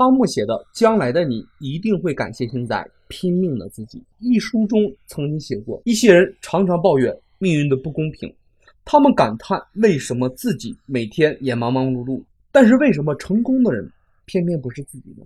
汤姆写的《将来的你一定会感谢现在拼命的自己》一书中曾经写过，一些人常常抱怨命运的不公平，他们感叹为什么自己每天也忙忙碌碌，但是为什么成功的人偏偏不是自己呢？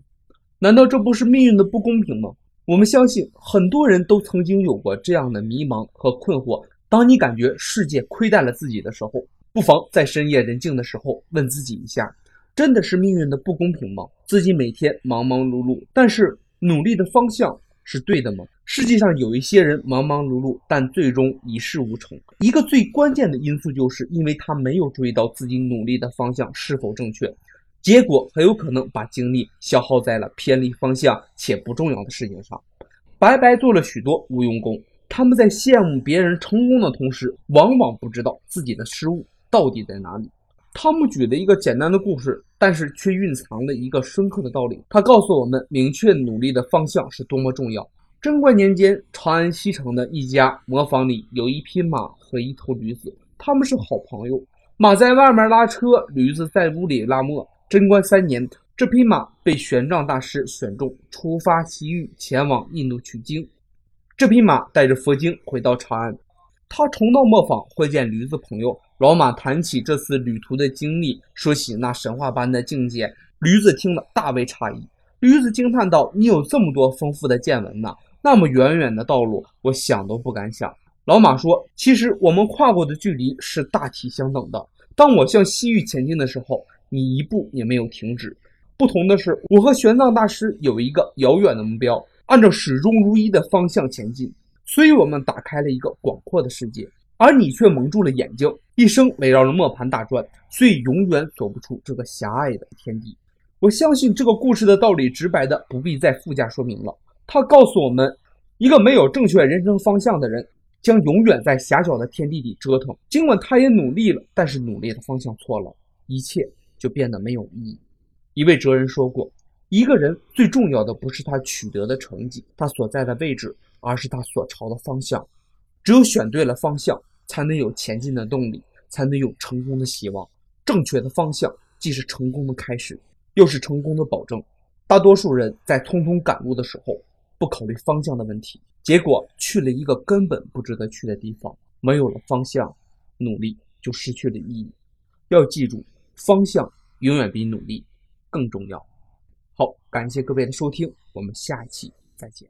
难道这不是命运的不公平吗？我们相信很多人都曾经有过这样的迷茫和困惑。当你感觉世界亏待了自己的时候，不妨在深夜人静的时候问自己一下：真的是命运的不公平吗？自己每天忙忙碌碌，但是努力的方向是对的吗？世界上有一些人忙忙碌碌，但最终一事无成。一个最关键的因素就是因为他没有注意到自己努力的方向是否正确。结果很有可能把精力消耗在了偏离方向且不重要的事情上，白白做了许多无用功。他们在羡慕别人成功的同时，往往不知道自己的失误到底在哪里。汤姆举了一个简单的故事，但是却蕴藏了一个深刻的道理。他告诉我们，明确努力的方向是多么重要。贞观年间，长安西城的一家磨坊里有一匹马和一头驴子，他们是好朋友。马在外面拉车，驴子在屋里拉磨。贞观三年，这匹马被玄奘大师选中，出发西域，前往印度取经。这匹马带着佛经回到长安，他重到磨坊会见驴子朋友。老马谈起这次旅途的经历，说起那神话般的境界，驴子听了大为诧异。驴子惊叹道：“你有这么多丰富的见闻呢？那么远远的道路，我想都不敢想。”老马说：“其实我们跨过的距离是大体相等的。当我向西域前进的时候。”你一步也没有停止，不同的是，我和玄奘大师有一个遥远的目标，按照始终如一的方向前进，所以我们打开了一个广阔的世界，而你却蒙住了眼睛，一生围绕着磨盘打转，所以永远走不出这个狭隘的天地。我相信这个故事的道理直白的不必再附加说明了，它告诉我们，一个没有正确人生方向的人，将永远在狭小的天地里折腾，尽管他也努力了，但是努力的方向错了，一切。就变得没有意义。一位哲人说过：“一个人最重要的不是他取得的成绩，他所在的位置，而是他所朝的方向。只有选对了方向，才能有前进的动力，才能有成功的希望。正确的方向既是成功的开始，又是成功的保证。大多数人在匆匆赶路的时候，不考虑方向的问题，结果去了一个根本不值得去的地方。没有了方向，努力就失去了意义。要记住。”方向永远比努力更重要。好，感谢各位的收听，我们下一期再见。